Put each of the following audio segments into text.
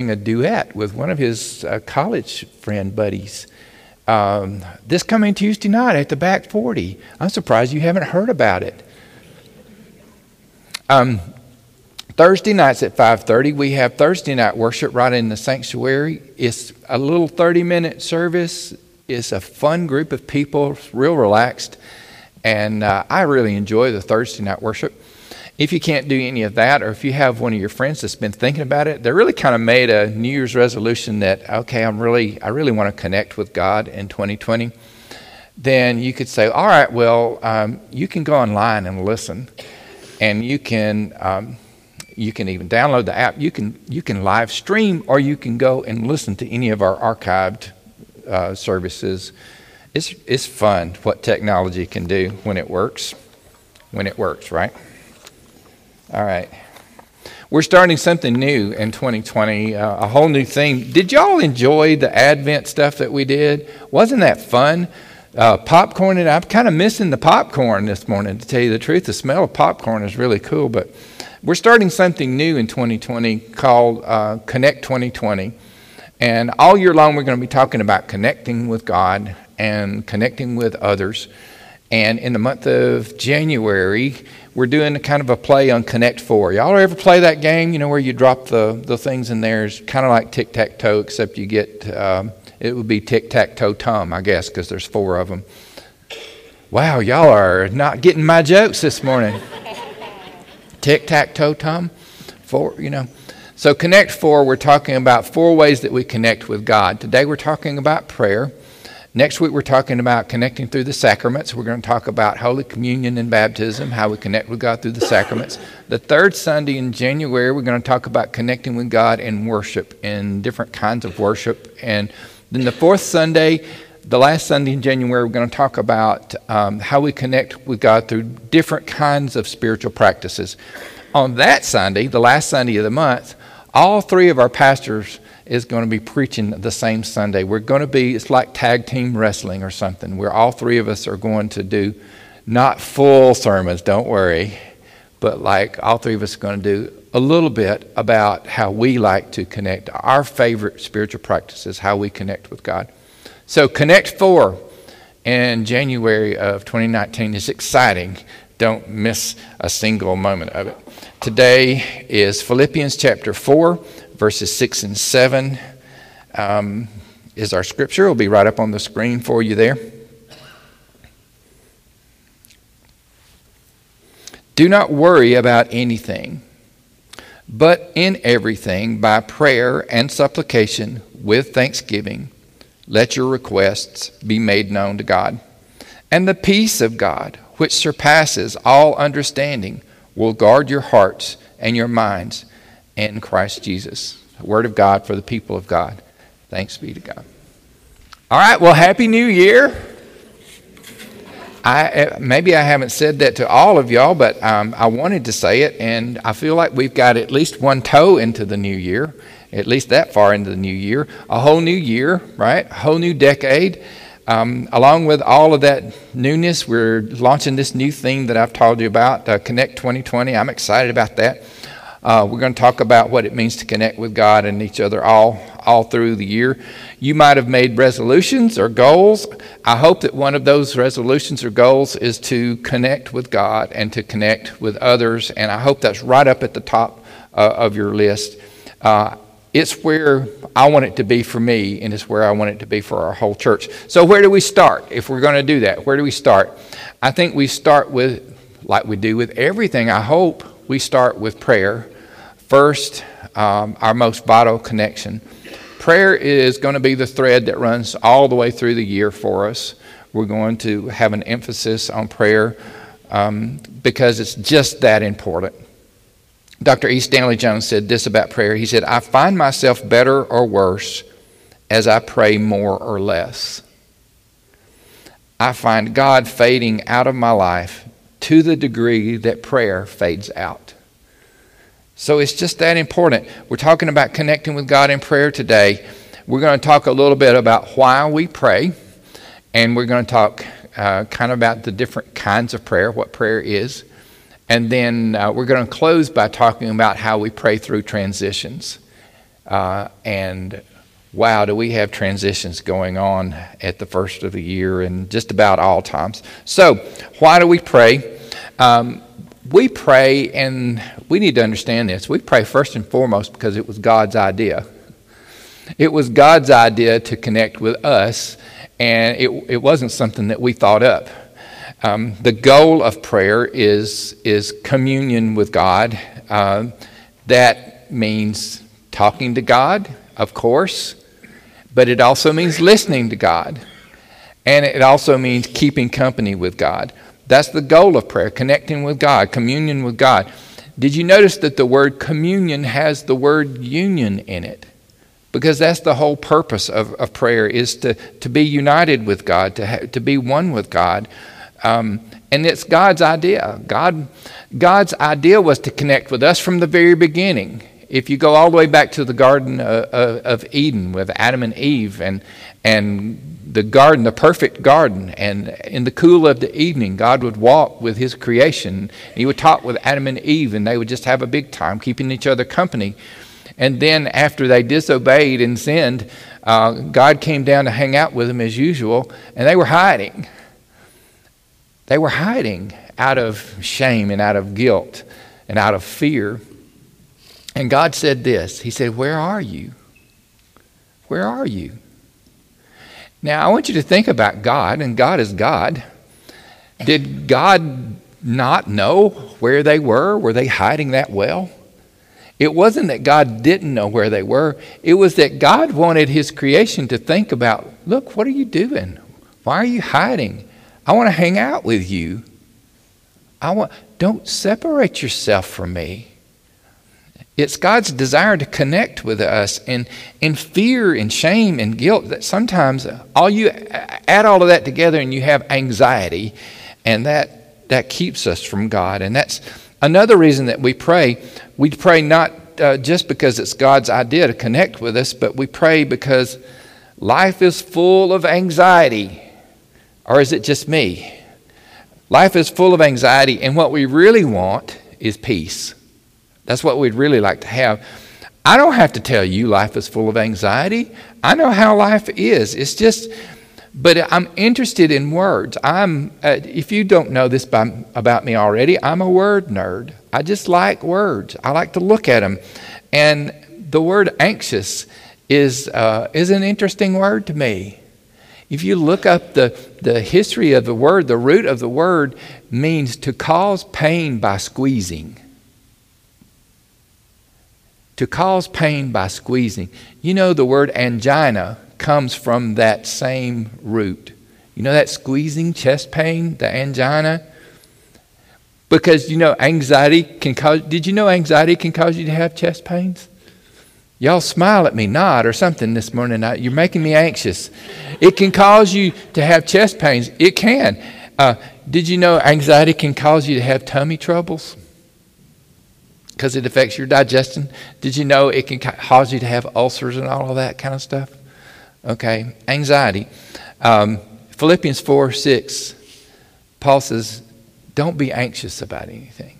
a duet with one of his uh, college friend buddies. Um, this coming Tuesday night at the Back 40. I'm surprised you haven't heard about it. Um, Thursday nights at 5:30, we have Thursday night worship right in the sanctuary. It's a little 30-minute service. It's a fun group of people, real relaxed, and uh, I really enjoy the Thursday night worship. If you can't do any of that, or if you have one of your friends that's been thinking about it, they really kind of made a New Year's resolution that okay, I'm really, I really want to connect with God in 2020. Then you could say, all right, well, um, you can go online and listen, and you can. Um, you can even download the app. You can you can live stream, or you can go and listen to any of our archived uh, services. It's it's fun what technology can do when it works. When it works, right? All right. We're starting something new in 2020, uh, a whole new theme. Did y'all enjoy the Advent stuff that we did? Wasn't that fun? Uh, popcorn, and I'm kind of missing the popcorn this morning, to tell you the truth. The smell of popcorn is really cool, but we're starting something new in 2020 called uh, Connect 2020. And all year long, we're going to be talking about connecting with God and connecting with others. And in the month of January, we're doing a kind of a play on Connect Four. Y'all ever play that game? You know where you drop the, the things in there? It's kind of like tic tac toe, except you get um, it would be tic tac toe Tom, I guess, because there's four of them. Wow, y'all are not getting my jokes this morning. tic tac toe Tom, four, you know. So, Connect Four, we're talking about four ways that we connect with God. Today, we're talking about prayer. Next week, we're talking about connecting through the sacraments. We're going to talk about Holy Communion and baptism, how we connect with God through the sacraments. The third Sunday in January, we're going to talk about connecting with God in worship, in different kinds of worship. And then the fourth Sunday, the last Sunday in January, we're going to talk about um, how we connect with God through different kinds of spiritual practices. On that Sunday, the last Sunday of the month, all three of our pastors is going to be preaching the same Sunday. We're going to be, it's like tag team wrestling or something, where all three of us are going to do not full sermons, don't worry, but like all three of us are going to do a little bit about how we like to connect, our favorite spiritual practices, how we connect with God. So, Connect 4 in January of 2019 is exciting. Don't miss a single moment of it. Today is Philippians chapter 4 verses 6 and 7 um, is our scripture. It'll be right up on the screen for you there. Do not worry about anything, but in everything, by prayer and supplication with thanksgiving, let your requests be made known to God. And the peace of God, which surpasses all understanding, will guard your hearts and your minds in Christ Jesus. The word of God for the people of God. Thanks be to God. All right, well, Happy New Year. I, uh, maybe I haven't said that to all of y'all, but um, I wanted to say it, and I feel like we've got at least one toe into the new year, at least that far into the new year. A whole new year, right? A whole new decade. Um, along with all of that newness, we're launching this new thing that I've told you about, uh, Connect 2020. I'm excited about that. Uh, we're going to talk about what it means to connect with God and each other all, all through the year. You might have made resolutions or goals. I hope that one of those resolutions or goals is to connect with God and to connect with others. And I hope that's right up at the top uh, of your list. Uh, it's where I want it to be for me, and it's where I want it to be for our whole church. So, where do we start if we're going to do that? Where do we start? I think we start with, like we do with everything, I hope, we start with prayer. First, um, our most vital connection. Prayer is going to be the thread that runs all the way through the year for us. We're going to have an emphasis on prayer um, because it's just that important. Dr. E. Stanley Jones said this about prayer. He said, I find myself better or worse as I pray more or less. I find God fading out of my life to the degree that prayer fades out. So it's just that important. We're talking about connecting with God in prayer today. We're going to talk a little bit about why we pray, and we're going to talk uh, kind of about the different kinds of prayer, what prayer is. And then uh, we're going to close by talking about how we pray through transitions. Uh, and wow, do we have transitions going on at the first of the year and just about all times. So, why do we pray? Um, we pray, and we need to understand this. We pray first and foremost because it was God's idea. It was God's idea to connect with us, and it, it wasn't something that we thought up. Um, the goal of prayer is, is communion with God. Uh, that means talking to God, of course, but it also means listening to God. And it also means keeping company with God. That's the goal of prayer connecting with God, communion with God. Did you notice that the word communion has the word union in it? Because that's the whole purpose of, of prayer is to, to be united with God, to, ha- to be one with God. Um, and it's God's idea. God, God's idea was to connect with us from the very beginning. If you go all the way back to the Garden of, of Eden with Adam and Eve and, and the garden, the perfect garden, and in the cool of the evening, God would walk with His creation. He would talk with Adam and Eve, and they would just have a big time, keeping each other company. And then, after they disobeyed and sinned, uh, God came down to hang out with them as usual, and they were hiding. They were hiding out of shame and out of guilt and out of fear. And God said this He said, Where are you? Where are you? Now, I want you to think about God, and God is God. Did God not know where they were? Were they hiding that well? It wasn't that God didn't know where they were, it was that God wanted His creation to think about look, what are you doing? Why are you hiding? I want to hang out with you. I want, don't separate yourself from me. It's God's desire to connect with us. And in fear and shame and guilt, that sometimes all you add all of that together and you have anxiety, and that, that keeps us from God. And that's another reason that we pray. We pray not uh, just because it's God's idea to connect with us, but we pray because life is full of anxiety. Or is it just me? Life is full of anxiety, and what we really want is peace. That's what we'd really like to have. I don't have to tell you life is full of anxiety. I know how life is. It's just, but I'm interested in words. I'm, uh, if you don't know this by, about me already, I'm a word nerd. I just like words. I like to look at them, and the word anxious is uh, is an interesting word to me. If you look up the, the history of the word, the root of the word means to cause pain by squeezing to cause pain by squeezing. You know, the word angina comes from that same root. You know that squeezing chest pain, the angina? Because, you know, anxiety can cause, did you know anxiety can cause you to have chest pains? Y'all smile at me, nod or something this morning. You're making me anxious. It can cause you to have chest pains. It can. Uh, did you know anxiety can cause you to have tummy troubles? Because it affects your digestion. Did you know it can cause you to have ulcers and all of that kind of stuff? Okay, anxiety. Um, Philippians 4 6, Paul says, Don't be anxious about anything.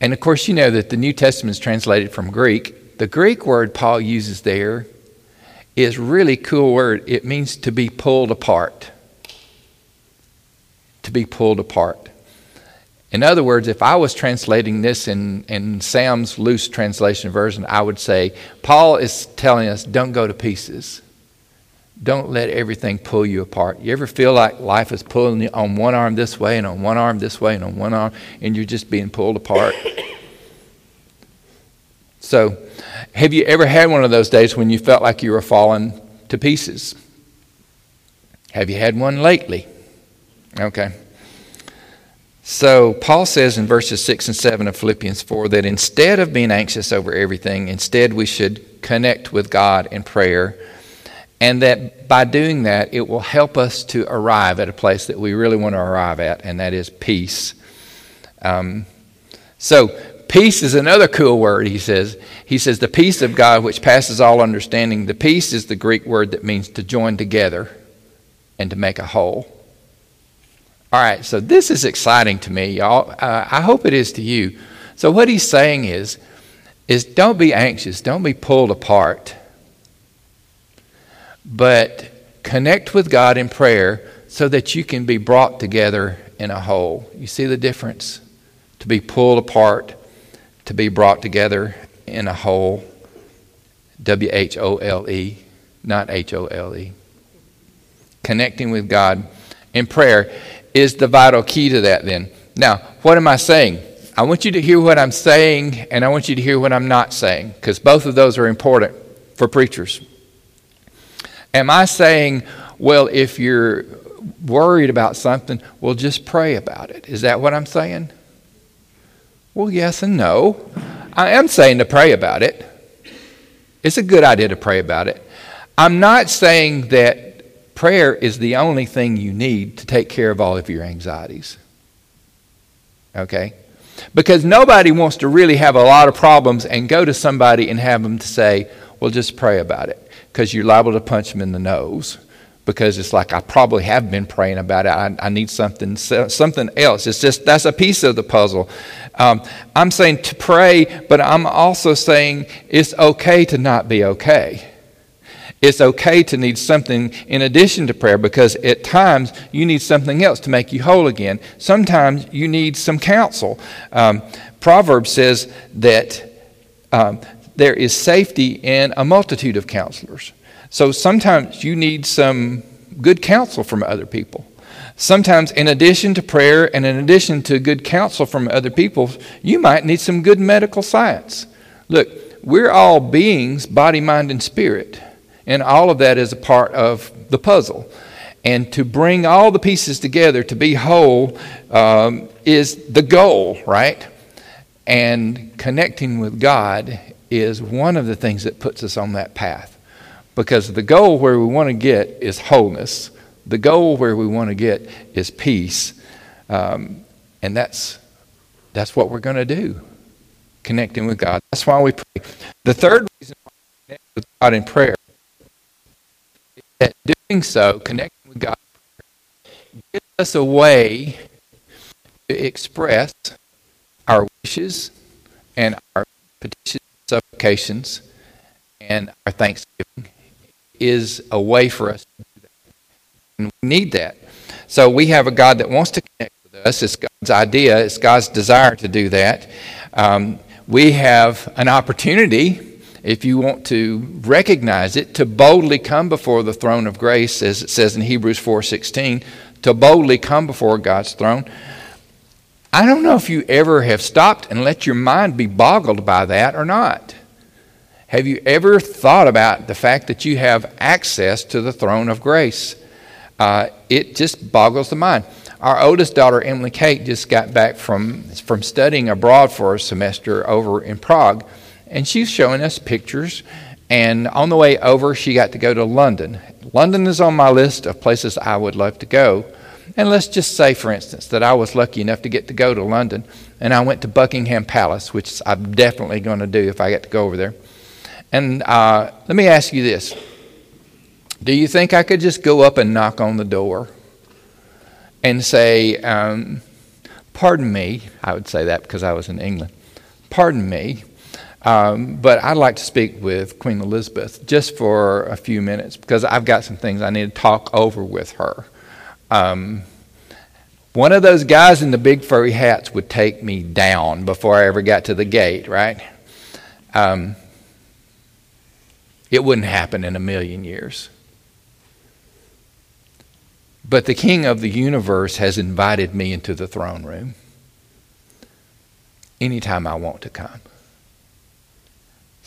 And of course, you know that the New Testament is translated from Greek. The Greek word Paul uses there is really cool word. It means to be pulled apart. To be pulled apart. In other words, if I was translating this in, in Sam's loose translation version, I would say, Paul is telling us, don't go to pieces. Don't let everything pull you apart. You ever feel like life is pulling you on one arm this way and on one arm this way and on one arm, and you're just being pulled apart? So, have you ever had one of those days when you felt like you were falling to pieces? Have you had one lately? Okay. So, Paul says in verses 6 and 7 of Philippians 4 that instead of being anxious over everything, instead we should connect with God in prayer. And that by doing that, it will help us to arrive at a place that we really want to arrive at, and that is peace. Um, so, peace is another cool word, he says. He says, the peace of God which passes all understanding. The peace is the Greek word that means to join together and to make a whole. All right, so this is exciting to me, y'all. Uh, I hope it is to you. So, what he's saying is, is don't be anxious, don't be pulled apart, but connect with God in prayer so that you can be brought together in a whole. You see the difference? To be pulled apart, to be brought together in a whole. W H O L E, not H O L E. Connecting with God in prayer is the vital key to that, then. Now, what am I saying? I want you to hear what I'm saying, and I want you to hear what I'm not saying, because both of those are important for preachers. Am I saying, well, if you're worried about something, well, just pray about it? Is that what I'm saying? Well, yes and no. I am saying to pray about it. It's a good idea to pray about it. I'm not saying that prayer is the only thing you need to take care of all of your anxieties. Okay? Because nobody wants to really have a lot of problems and go to somebody and have them to say, well, just pray about it. Because you're liable to punch them in the nose. Because it's like, I probably have been praying about it. I, I need something, something else. It's just, that's a piece of the puzzle. Um, I'm saying to pray, but I'm also saying it's okay to not be okay. It's okay to need something in addition to prayer because at times you need something else to make you whole again. Sometimes you need some counsel. Um, Proverbs says that um, there is safety in a multitude of counselors. So sometimes you need some good counsel from other people. Sometimes, in addition to prayer and in addition to good counsel from other people, you might need some good medical science. Look, we're all beings, body, mind, and spirit. And all of that is a part of the puzzle. And to bring all the pieces together to be whole um, is the goal, right? And connecting with God is one of the things that puts us on that path. Because the goal where we want to get is wholeness, the goal where we want to get is peace. Um, and that's, that's what we're going to do, connecting with God. That's why we pray. The third reason why we connect with God in prayer that doing so, connecting with God, gives us a way to express our wishes and our petitions, supplications, and our thanksgiving is a way for us to do that. And we need that. So we have a God that wants to connect with us. It's God's idea, it's God's desire to do that. Um, we have an opportunity if you want to recognize it, to boldly come before the throne of grace, as it says in Hebrews 4:16, to boldly come before God's throne. I don't know if you ever have stopped and let your mind be boggled by that or not. Have you ever thought about the fact that you have access to the throne of grace? Uh, it just boggles the mind. Our oldest daughter, Emily Kate, just got back from, from studying abroad for a semester over in Prague and she's showing us pictures. And on the way over, she got to go to London. London is on my list of places I would love to go. And let's just say, for instance, that I was lucky enough to get to go to London, and I went to Buckingham Palace, which I'm definitely going to do if I get to go over there. And uh, let me ask you this Do you think I could just go up and knock on the door and say, um, Pardon me? I would say that because I was in England. Pardon me. Um, but I'd like to speak with Queen Elizabeth just for a few minutes because I've got some things I need to talk over with her. Um, one of those guys in the big furry hats would take me down before I ever got to the gate, right? Um, it wouldn't happen in a million years. But the King of the universe has invited me into the throne room anytime I want to come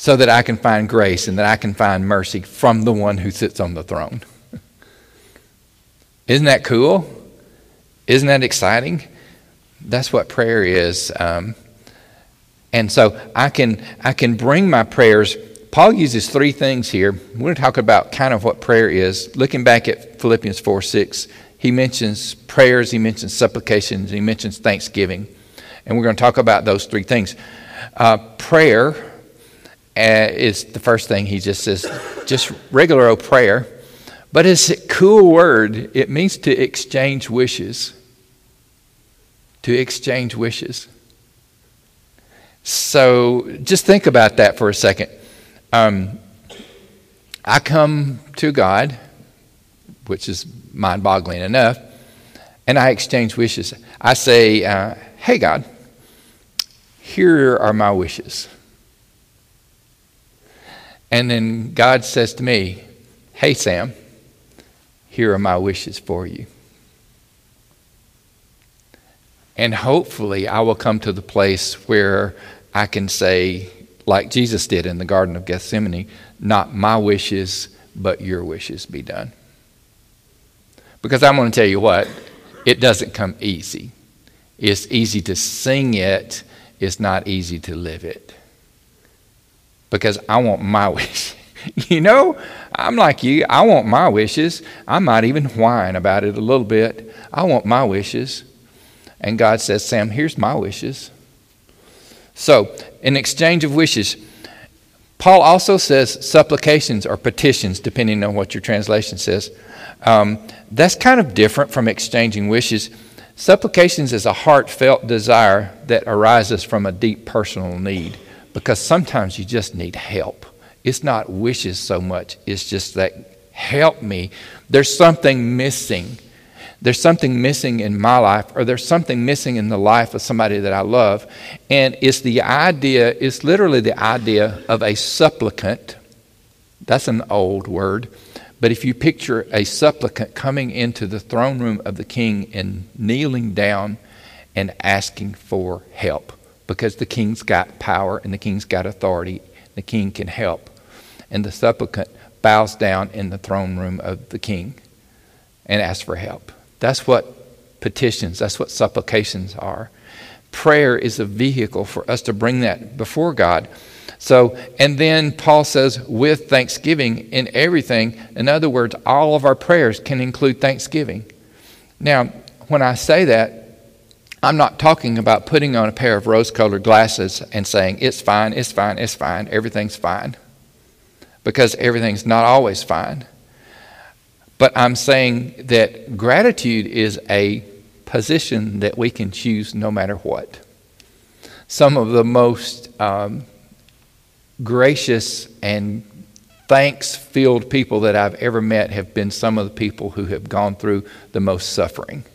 so that I can find grace and that I can find mercy from the one who sits on the throne. Isn't that cool? Isn't that exciting? That's what prayer is. Um, and so I can, I can bring my prayers. Paul uses three things here. We're going to talk about kind of what prayer is. Looking back at Philippians 4 6, he mentions prayers, he mentions supplications, he mentions thanksgiving. And we're going to talk about those three things. Uh, prayer uh, is the first thing he just says, just regular old prayer. But it's a cool word. It means to exchange wishes. To exchange wishes. So just think about that for a second. Um, I come to God, which is mind boggling enough, and I exchange wishes. I say, uh, Hey, God, here are my wishes. And then God says to me, Hey, Sam, here are my wishes for you. And hopefully, I will come to the place where I can say, like Jesus did in the Garden of Gethsemane, not my wishes, but your wishes be done. Because I'm going to tell you what, it doesn't come easy. It's easy to sing it, it's not easy to live it. Because I want my wish. you know, I'm like you. I want my wishes. I might even whine about it a little bit. I want my wishes. And God says, Sam, here's my wishes. So, in exchange of wishes, Paul also says supplications or petitions, depending on what your translation says. Um, that's kind of different from exchanging wishes. Supplications is a heartfelt desire that arises from a deep personal need because sometimes you just need help. It's not wishes so much, it's just that help me. There's something missing there's something missing in my life, or there's something missing in the life of somebody that I love. And it's the idea, it's literally the idea of a supplicant. That's an old word. But if you picture a supplicant coming into the throne room of the king and kneeling down and asking for help, because the king's got power and the king's got authority, the king can help. And the supplicant bows down in the throne room of the king and asks for help. That's what petitions, that's what supplications are. Prayer is a vehicle for us to bring that before God. So, and then Paul says, with thanksgiving in everything. In other words, all of our prayers can include thanksgiving. Now, when I say that, I'm not talking about putting on a pair of rose colored glasses and saying, it's fine, it's fine, it's fine, everything's fine. Because everything's not always fine. But I'm saying that gratitude is a position that we can choose no matter what. Some of the most um, gracious and thanks filled people that I've ever met have been some of the people who have gone through the most suffering.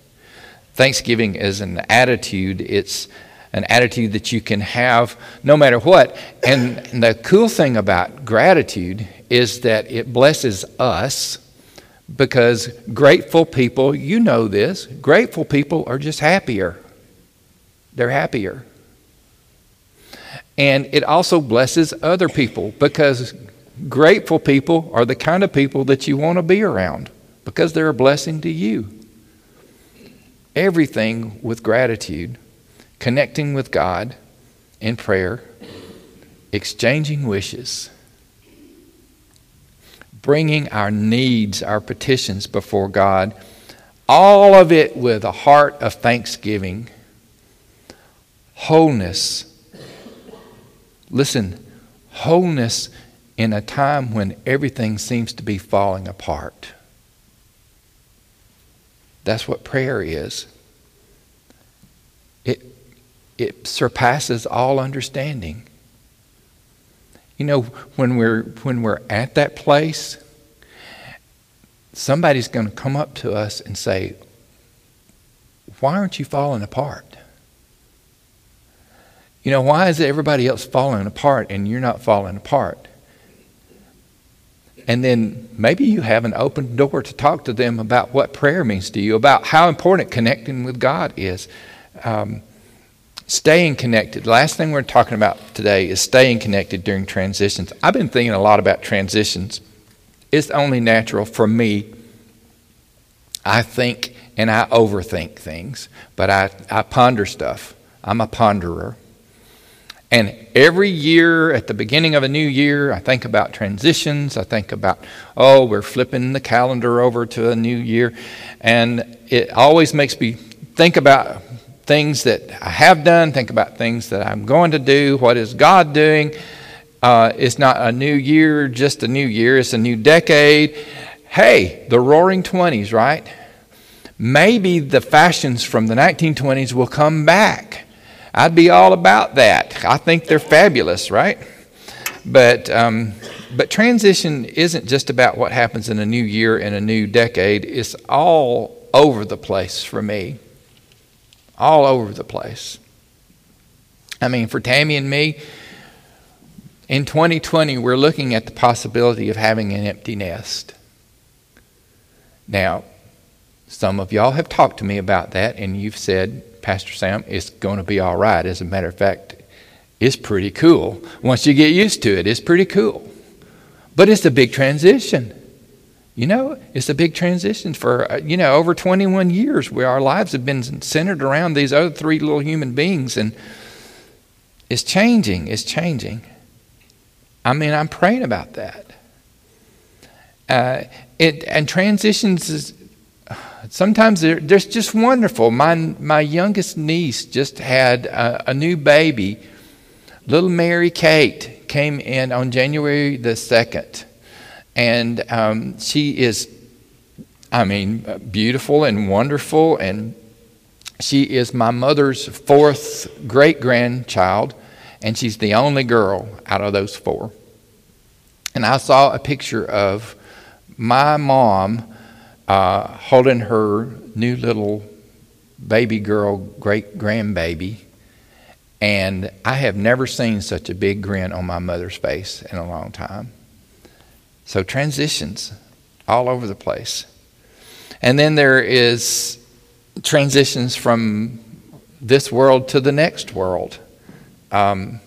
Thanksgiving is an attitude, it's an attitude that you can have no matter what. And the cool thing about gratitude is that it blesses us because grateful people, you know this, grateful people are just happier. They're happier. And it also blesses other people because grateful people are the kind of people that you want to be around because they're a blessing to you. Everything with gratitude, connecting with God in prayer, exchanging wishes bringing our needs, our petitions before God, all of it with a heart of thanksgiving, wholeness. Listen, wholeness in a time when everything seems to be falling apart. That's what prayer is. It, it surpasses all understanding. You know, when we're, when we're at that place, somebody's going to come up to us and say, Why aren't you falling apart? You know, why is everybody else falling apart and you're not falling apart? And then maybe you have an open door to talk to them about what prayer means to you, about how important connecting with God is. Um, Staying connected. The last thing we're talking about today is staying connected during transitions. I've been thinking a lot about transitions. It's only natural for me. I think and I overthink things, but I, I ponder stuff. I'm a ponderer. And every year, at the beginning of a new year, I think about transitions. I think about, oh, we're flipping the calendar over to a new year. And it always makes me think about things that I have done, think about things that I'm going to do. What is God doing? Uh, it's not a new year, just a new year, it's a new decade. Hey, the roaring 20s, right? Maybe the fashions from the 1920s will come back. I'd be all about that. I think they're fabulous, right? But um, but transition isn't just about what happens in a new year and a new decade. It's all over the place for me. All over the place. I mean, for Tammy and me, in 2020, we're looking at the possibility of having an empty nest. Now, some of y'all have talked to me about that, and you've said, Pastor Sam, it's going to be all right. As a matter of fact, it's pretty cool. Once you get used to it, it's pretty cool. But it's a big transition. You know, it's a big transition for, uh, you know, over 21 years where our lives have been centered around these other three little human beings, and it's changing. It's changing. I mean, I'm praying about that. Uh, it, and transitions is sometimes they're, they're just wonderful. My, my youngest niece just had a, a new baby. Little Mary Kate came in on January the 2nd. And um, she is, I mean, beautiful and wonderful. And she is my mother's fourth great grandchild. And she's the only girl out of those four. And I saw a picture of my mom uh, holding her new little baby girl, great grandbaby. And I have never seen such a big grin on my mother's face in a long time. So, transitions all over the place. And then there is transitions from this world to the next world. Um,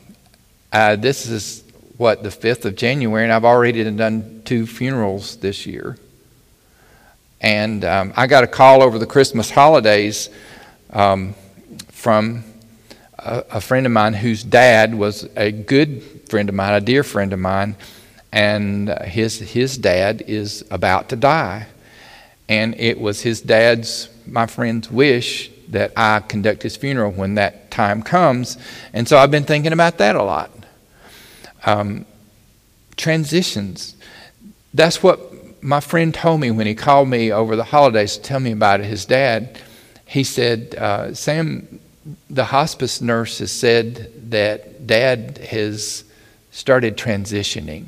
uh, this is what, the 5th of January, and I've already done two funerals this year. And um, I got a call over the Christmas holidays um, from a, a, friend of mine whose dad was a good friend of mine, a dear friend of mine, and his, his dad is about to die. And it was his dad's, my friend's wish that I conduct his funeral when that time comes. And so I've been thinking about that a lot. Um, transitions. That's what my friend told me when he called me over the holidays to tell me about his dad. He said, uh, Sam, the hospice nurse has said that dad has started transitioning.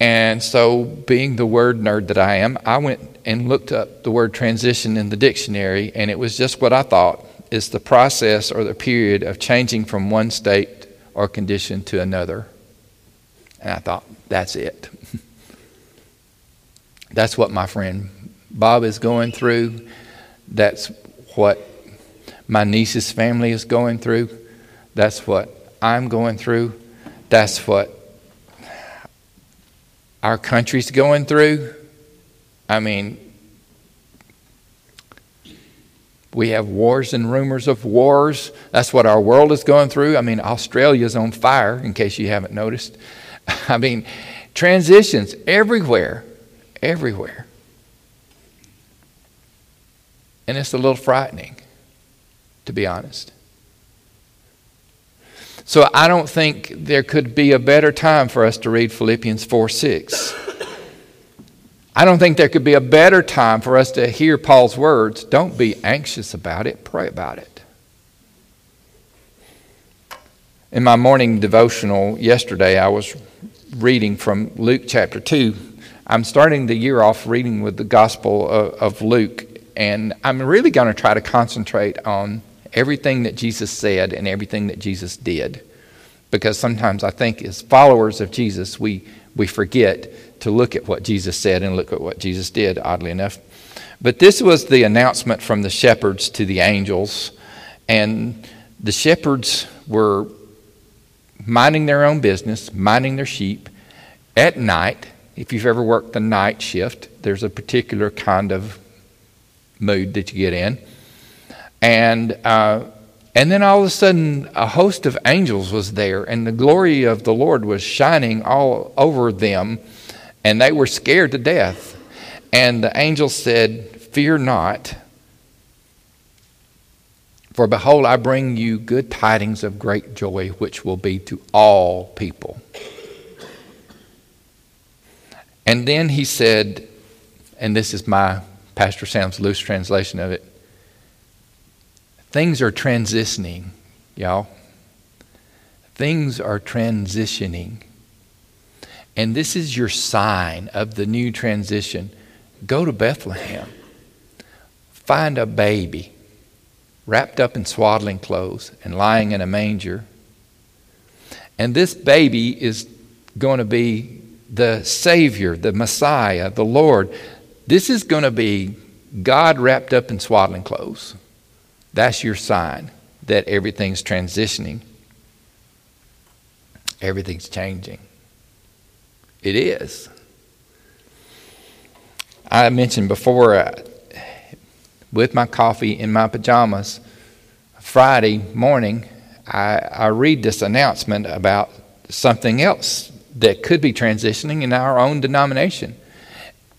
And so, being the word nerd that I am, I went and looked up the word transition in the dictionary, and it was just what I thought is the process or the period of changing from one state or condition to another. And I thought, that's it. that's what my friend Bob is going through. That's what my niece's family is going through. That's what I'm going through. That's what our country's going through. I mean, we have wars and rumors of wars. That's what our world is going through. I mean, Australia's on fire, in case you haven't noticed. I mean, transitions everywhere, everywhere. And it's a little frightening, to be honest. So I don't think there could be a better time for us to read Philippians 4 6. I don't think there could be a better time for us to hear Paul's words. Don't be anxious about it, pray about it. In my morning devotional yesterday, I was reading from Luke chapter 2. I'm starting the year off reading with the Gospel of, of Luke, and I'm really going to try to concentrate on everything that Jesus said and everything that Jesus did. Because sometimes I think, as followers of Jesus, we, we forget to look at what Jesus said and look at what Jesus did, oddly enough. But this was the announcement from the shepherds to the angels, and the shepherds were minding their own business, minding their sheep at night. If you've ever worked the night shift, there's a particular kind of mood that you get in. And, uh, and then all of a sudden, a host of angels was there, and the glory of the Lord was shining all over them, and they were scared to death. And the angel said, Fear not. For behold, I bring you good tidings of great joy, which will be to all people. And then he said, and this is my Pastor Sam's loose translation of it Things are transitioning, y'all. Things are transitioning. And this is your sign of the new transition. Go to Bethlehem. Find a baby wrapped up in swaddling clothes and lying in a manger. And this baby is going to be the Savior, the Messiah, the Lord. This is going to be God wrapped up in swaddling clothes. That's your sign that everything's transitioning, everything's changing. It is. I mentioned before, uh, with my coffee in my pajamas, Friday morning, I, I read this announcement about something else that could be transitioning in our own denomination.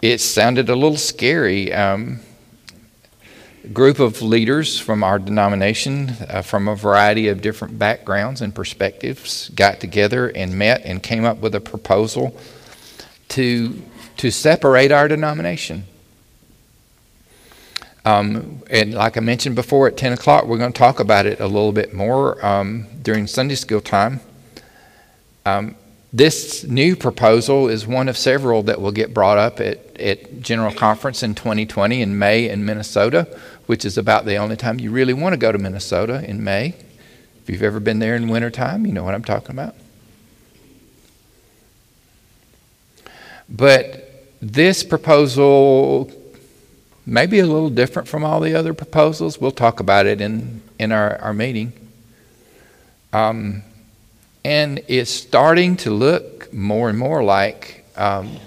It sounded a little scary. Um, group of leaders from our denomination, uh, from a variety of different backgrounds and perspectives, got together and met and came up with a proposal to, to separate our denomination. Um, and like I mentioned before, at 10 o'clock, we're going to talk about it a little bit more um, during Sunday school time. Um, this new proposal is one of several that will get brought up at, at General Conference in 2020 in May in Minnesota which is about the only time you really want to go to Minnesota in May. If you've ever been there in wintertime, you know what I'm talking about. But this proposal may be a little different from all the other proposals. We'll talk about it in, in our, our meeting. Um, and it's starting to look more and more like um,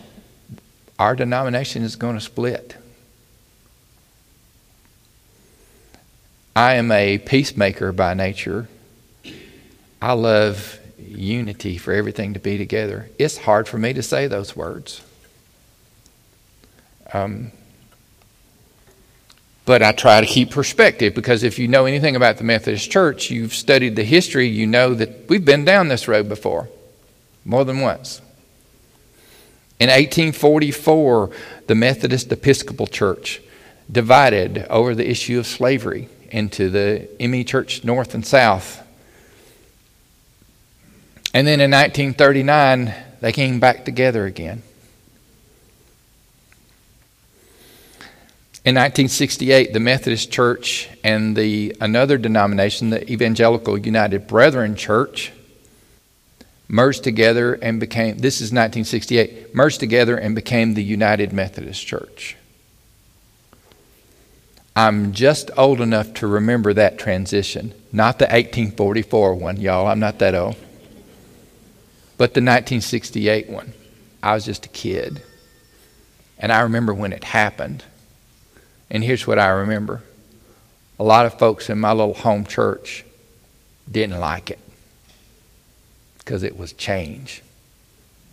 our denomination is going to split. I am a peacemaker by nature. I love unity for everything to be together. It's hard for me to say those words. Um, but I try to keep perspective because if you know anything about the Methodist Church, you've studied the history, you know that we've been down this road before, more than once. In 1844, the Methodist Episcopal Church divided over the issue of slavery into the ME Church North and South. And then in 1939, they came back together again. In 1968, the Methodist Church and the another denomination, the Evangelical United Brethren Church, merged together and became this is 1968 merged together and became the United Methodist Church. I'm just old enough to remember that transition. Not the 1844 one, y'all. I'm not that old. But the 1968 one. I was just a kid. And I remember when it happened. And here's what I remember a lot of folks in my little home church didn't like it because it was change.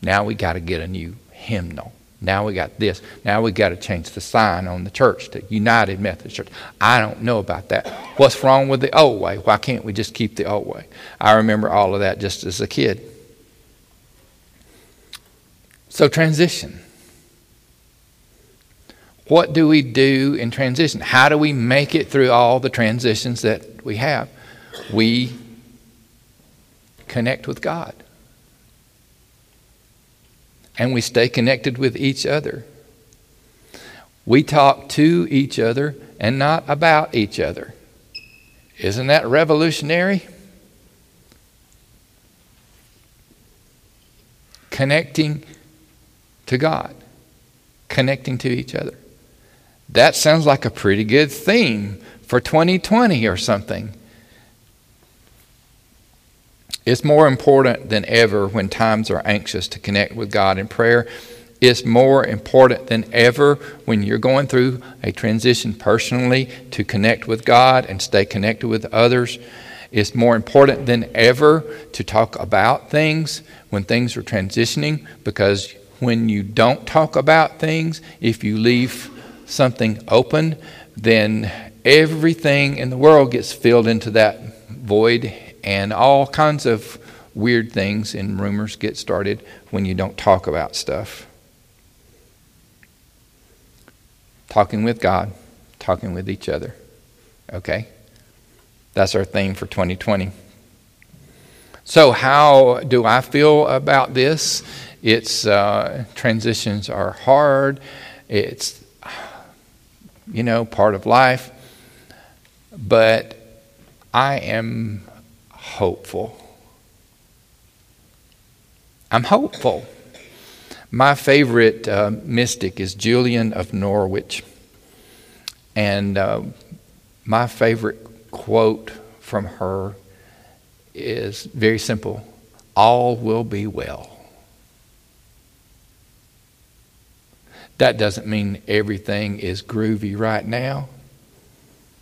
Now we got to get a new hymnal. Now we got this. Now we got to change the sign on the church to United Methodist Church. I don't know about that. What's wrong with the old way? Why can't we just keep the old way? I remember all of that just as a kid. So, transition. What do we do in transition? How do we make it through all the transitions that we have? We connect with God and we stay connected with each other. We talk to each other and not about each other. Isn't that revolutionary? Connecting to God, connecting to each other. That sounds like a pretty good theme for 2020 or something. It's more important than ever when times are anxious to connect with God in prayer. It's more important than ever when you're going through a transition personally to connect with God and stay connected with others. It's more important than ever to talk about things when things are transitioning because when you don't talk about things, if you leave something open, then everything in the world gets filled into that void and all kinds of weird things and rumors get started when you don't talk about stuff. Talking with God, talking with each other. Okay? That's our theme for 2020. So, how do I feel about this? It's uh, transitions are hard. It's you know part of life, but I am hopeful. I'm hopeful. My favorite uh, mystic is Julian of Norwich, and uh, my favorite quote from her is very simple all will be well. That doesn't mean everything is groovy right now,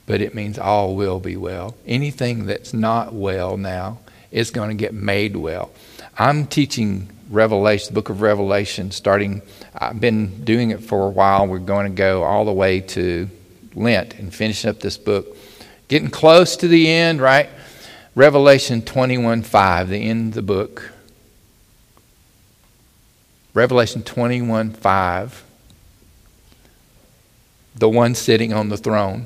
but it means all will be well. Anything that's not well now is going to get made well. I'm teaching Revelation, the book of Revelation, starting, I've been doing it for a while. We're going to go all the way to Lent and finish up this book. Getting close to the end, right? Revelation 21 5, the end of the book. Revelation 21 5, the one sitting on the throne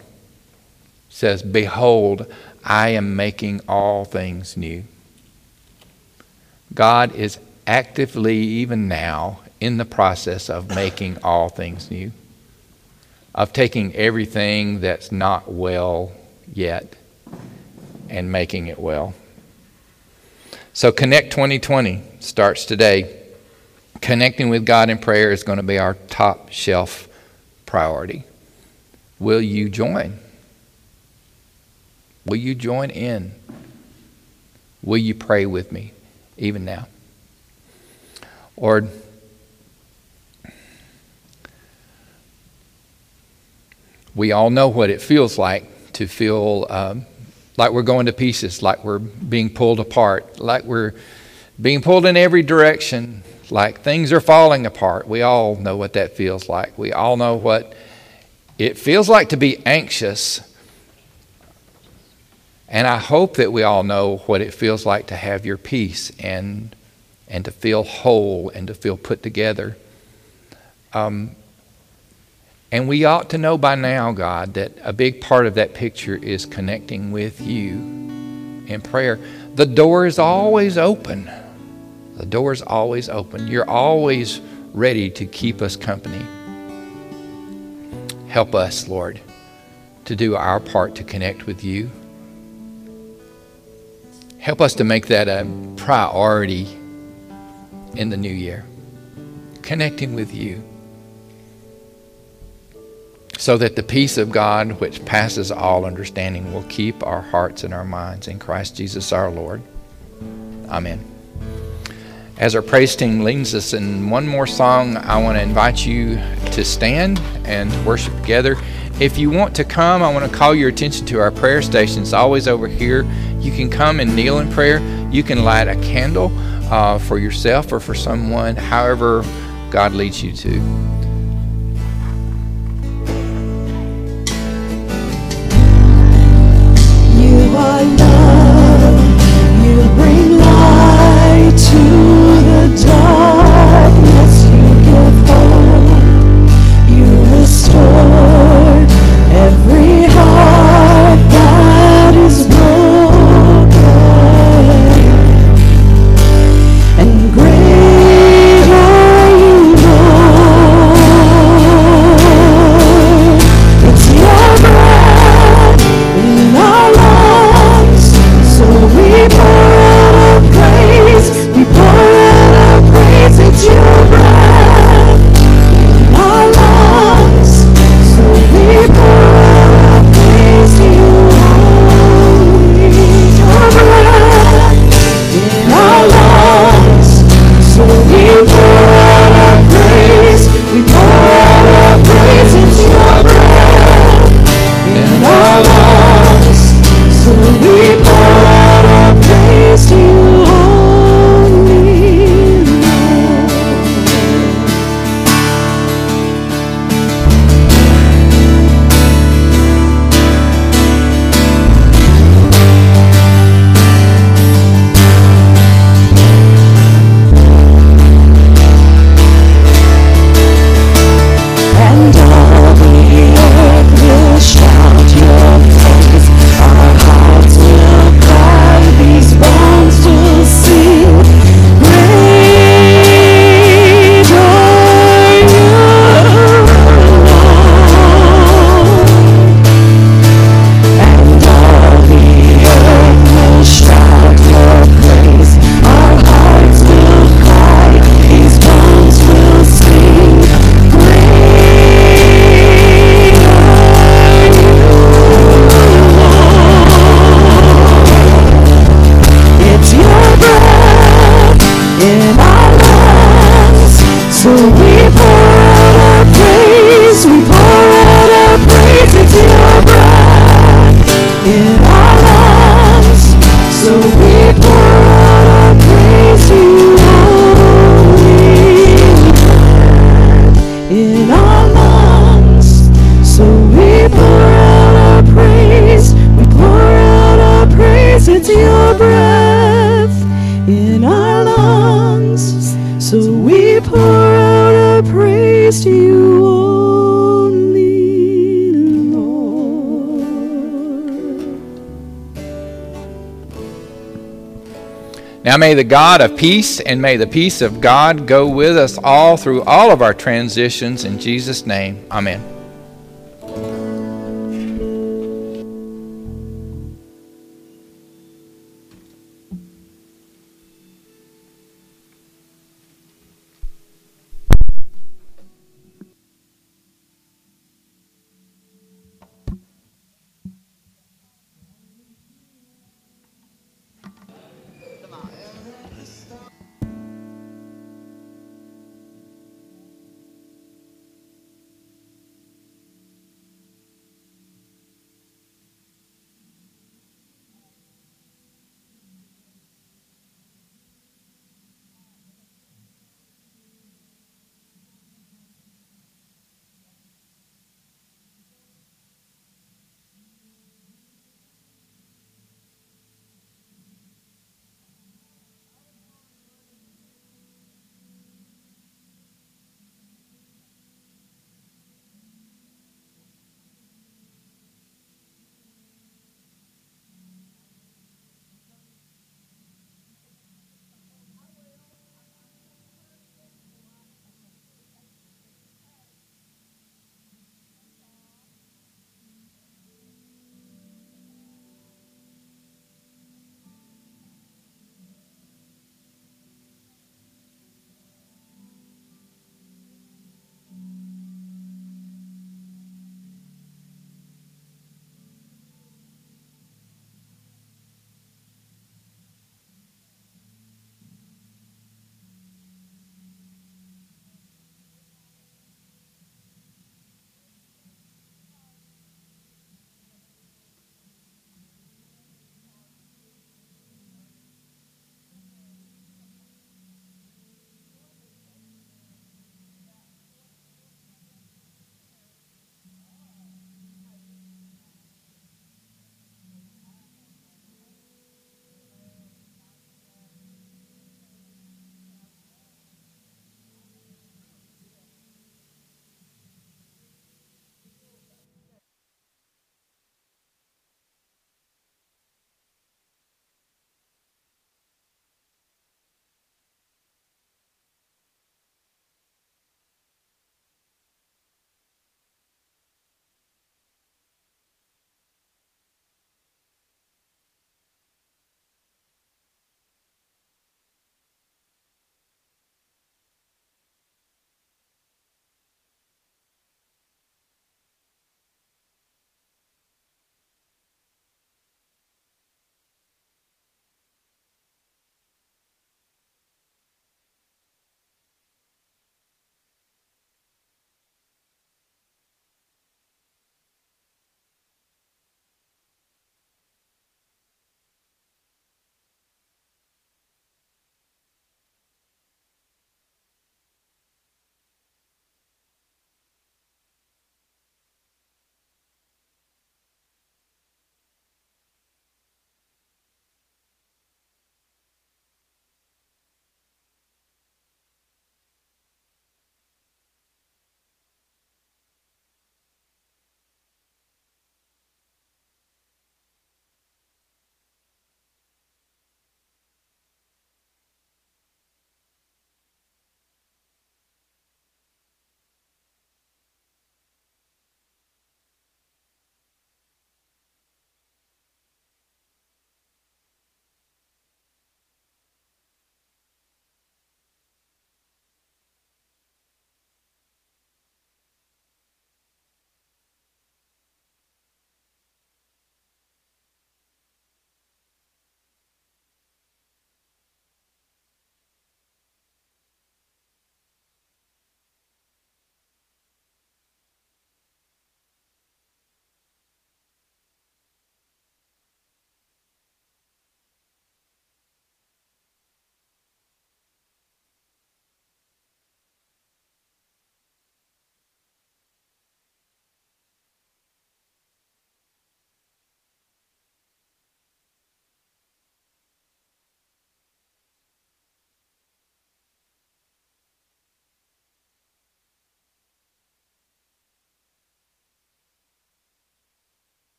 says, Behold, I am making all things new. God is actively, even now, in the process of making all things new, of taking everything that's not well yet and making it well. So, Connect 2020 starts today. Connecting with God in prayer is going to be our top shelf priority. Will you join? Will you join in? Will you pray with me even now? Or we all know what it feels like to feel um, like we're going to pieces, like we're being pulled apart, like we're being pulled in every direction, like things are falling apart. We all know what that feels like. We all know what it feels like to be anxious. And I hope that we all know what it feels like to have your peace and, and to feel whole and to feel put together. Um, and we ought to know by now, God, that a big part of that picture is connecting with you in prayer. The door is always open. The door is always open. You're always ready to keep us company. Help us, Lord, to do our part to connect with you. Help us to make that a priority in the new year. Connecting with you so that the peace of God, which passes all understanding, will keep our hearts and our minds in Christ Jesus our Lord. Amen. As our praise team leads us in one more song, I want to invite you to stand and worship together. If you want to come, I want to call your attention to our prayer station. It's always over here. You can come and kneel in prayer. You can light a candle uh, for yourself or for someone, however God leads you to. the God of peace and may the peace of God go with us all through all of our transitions. In Jesus' name, amen.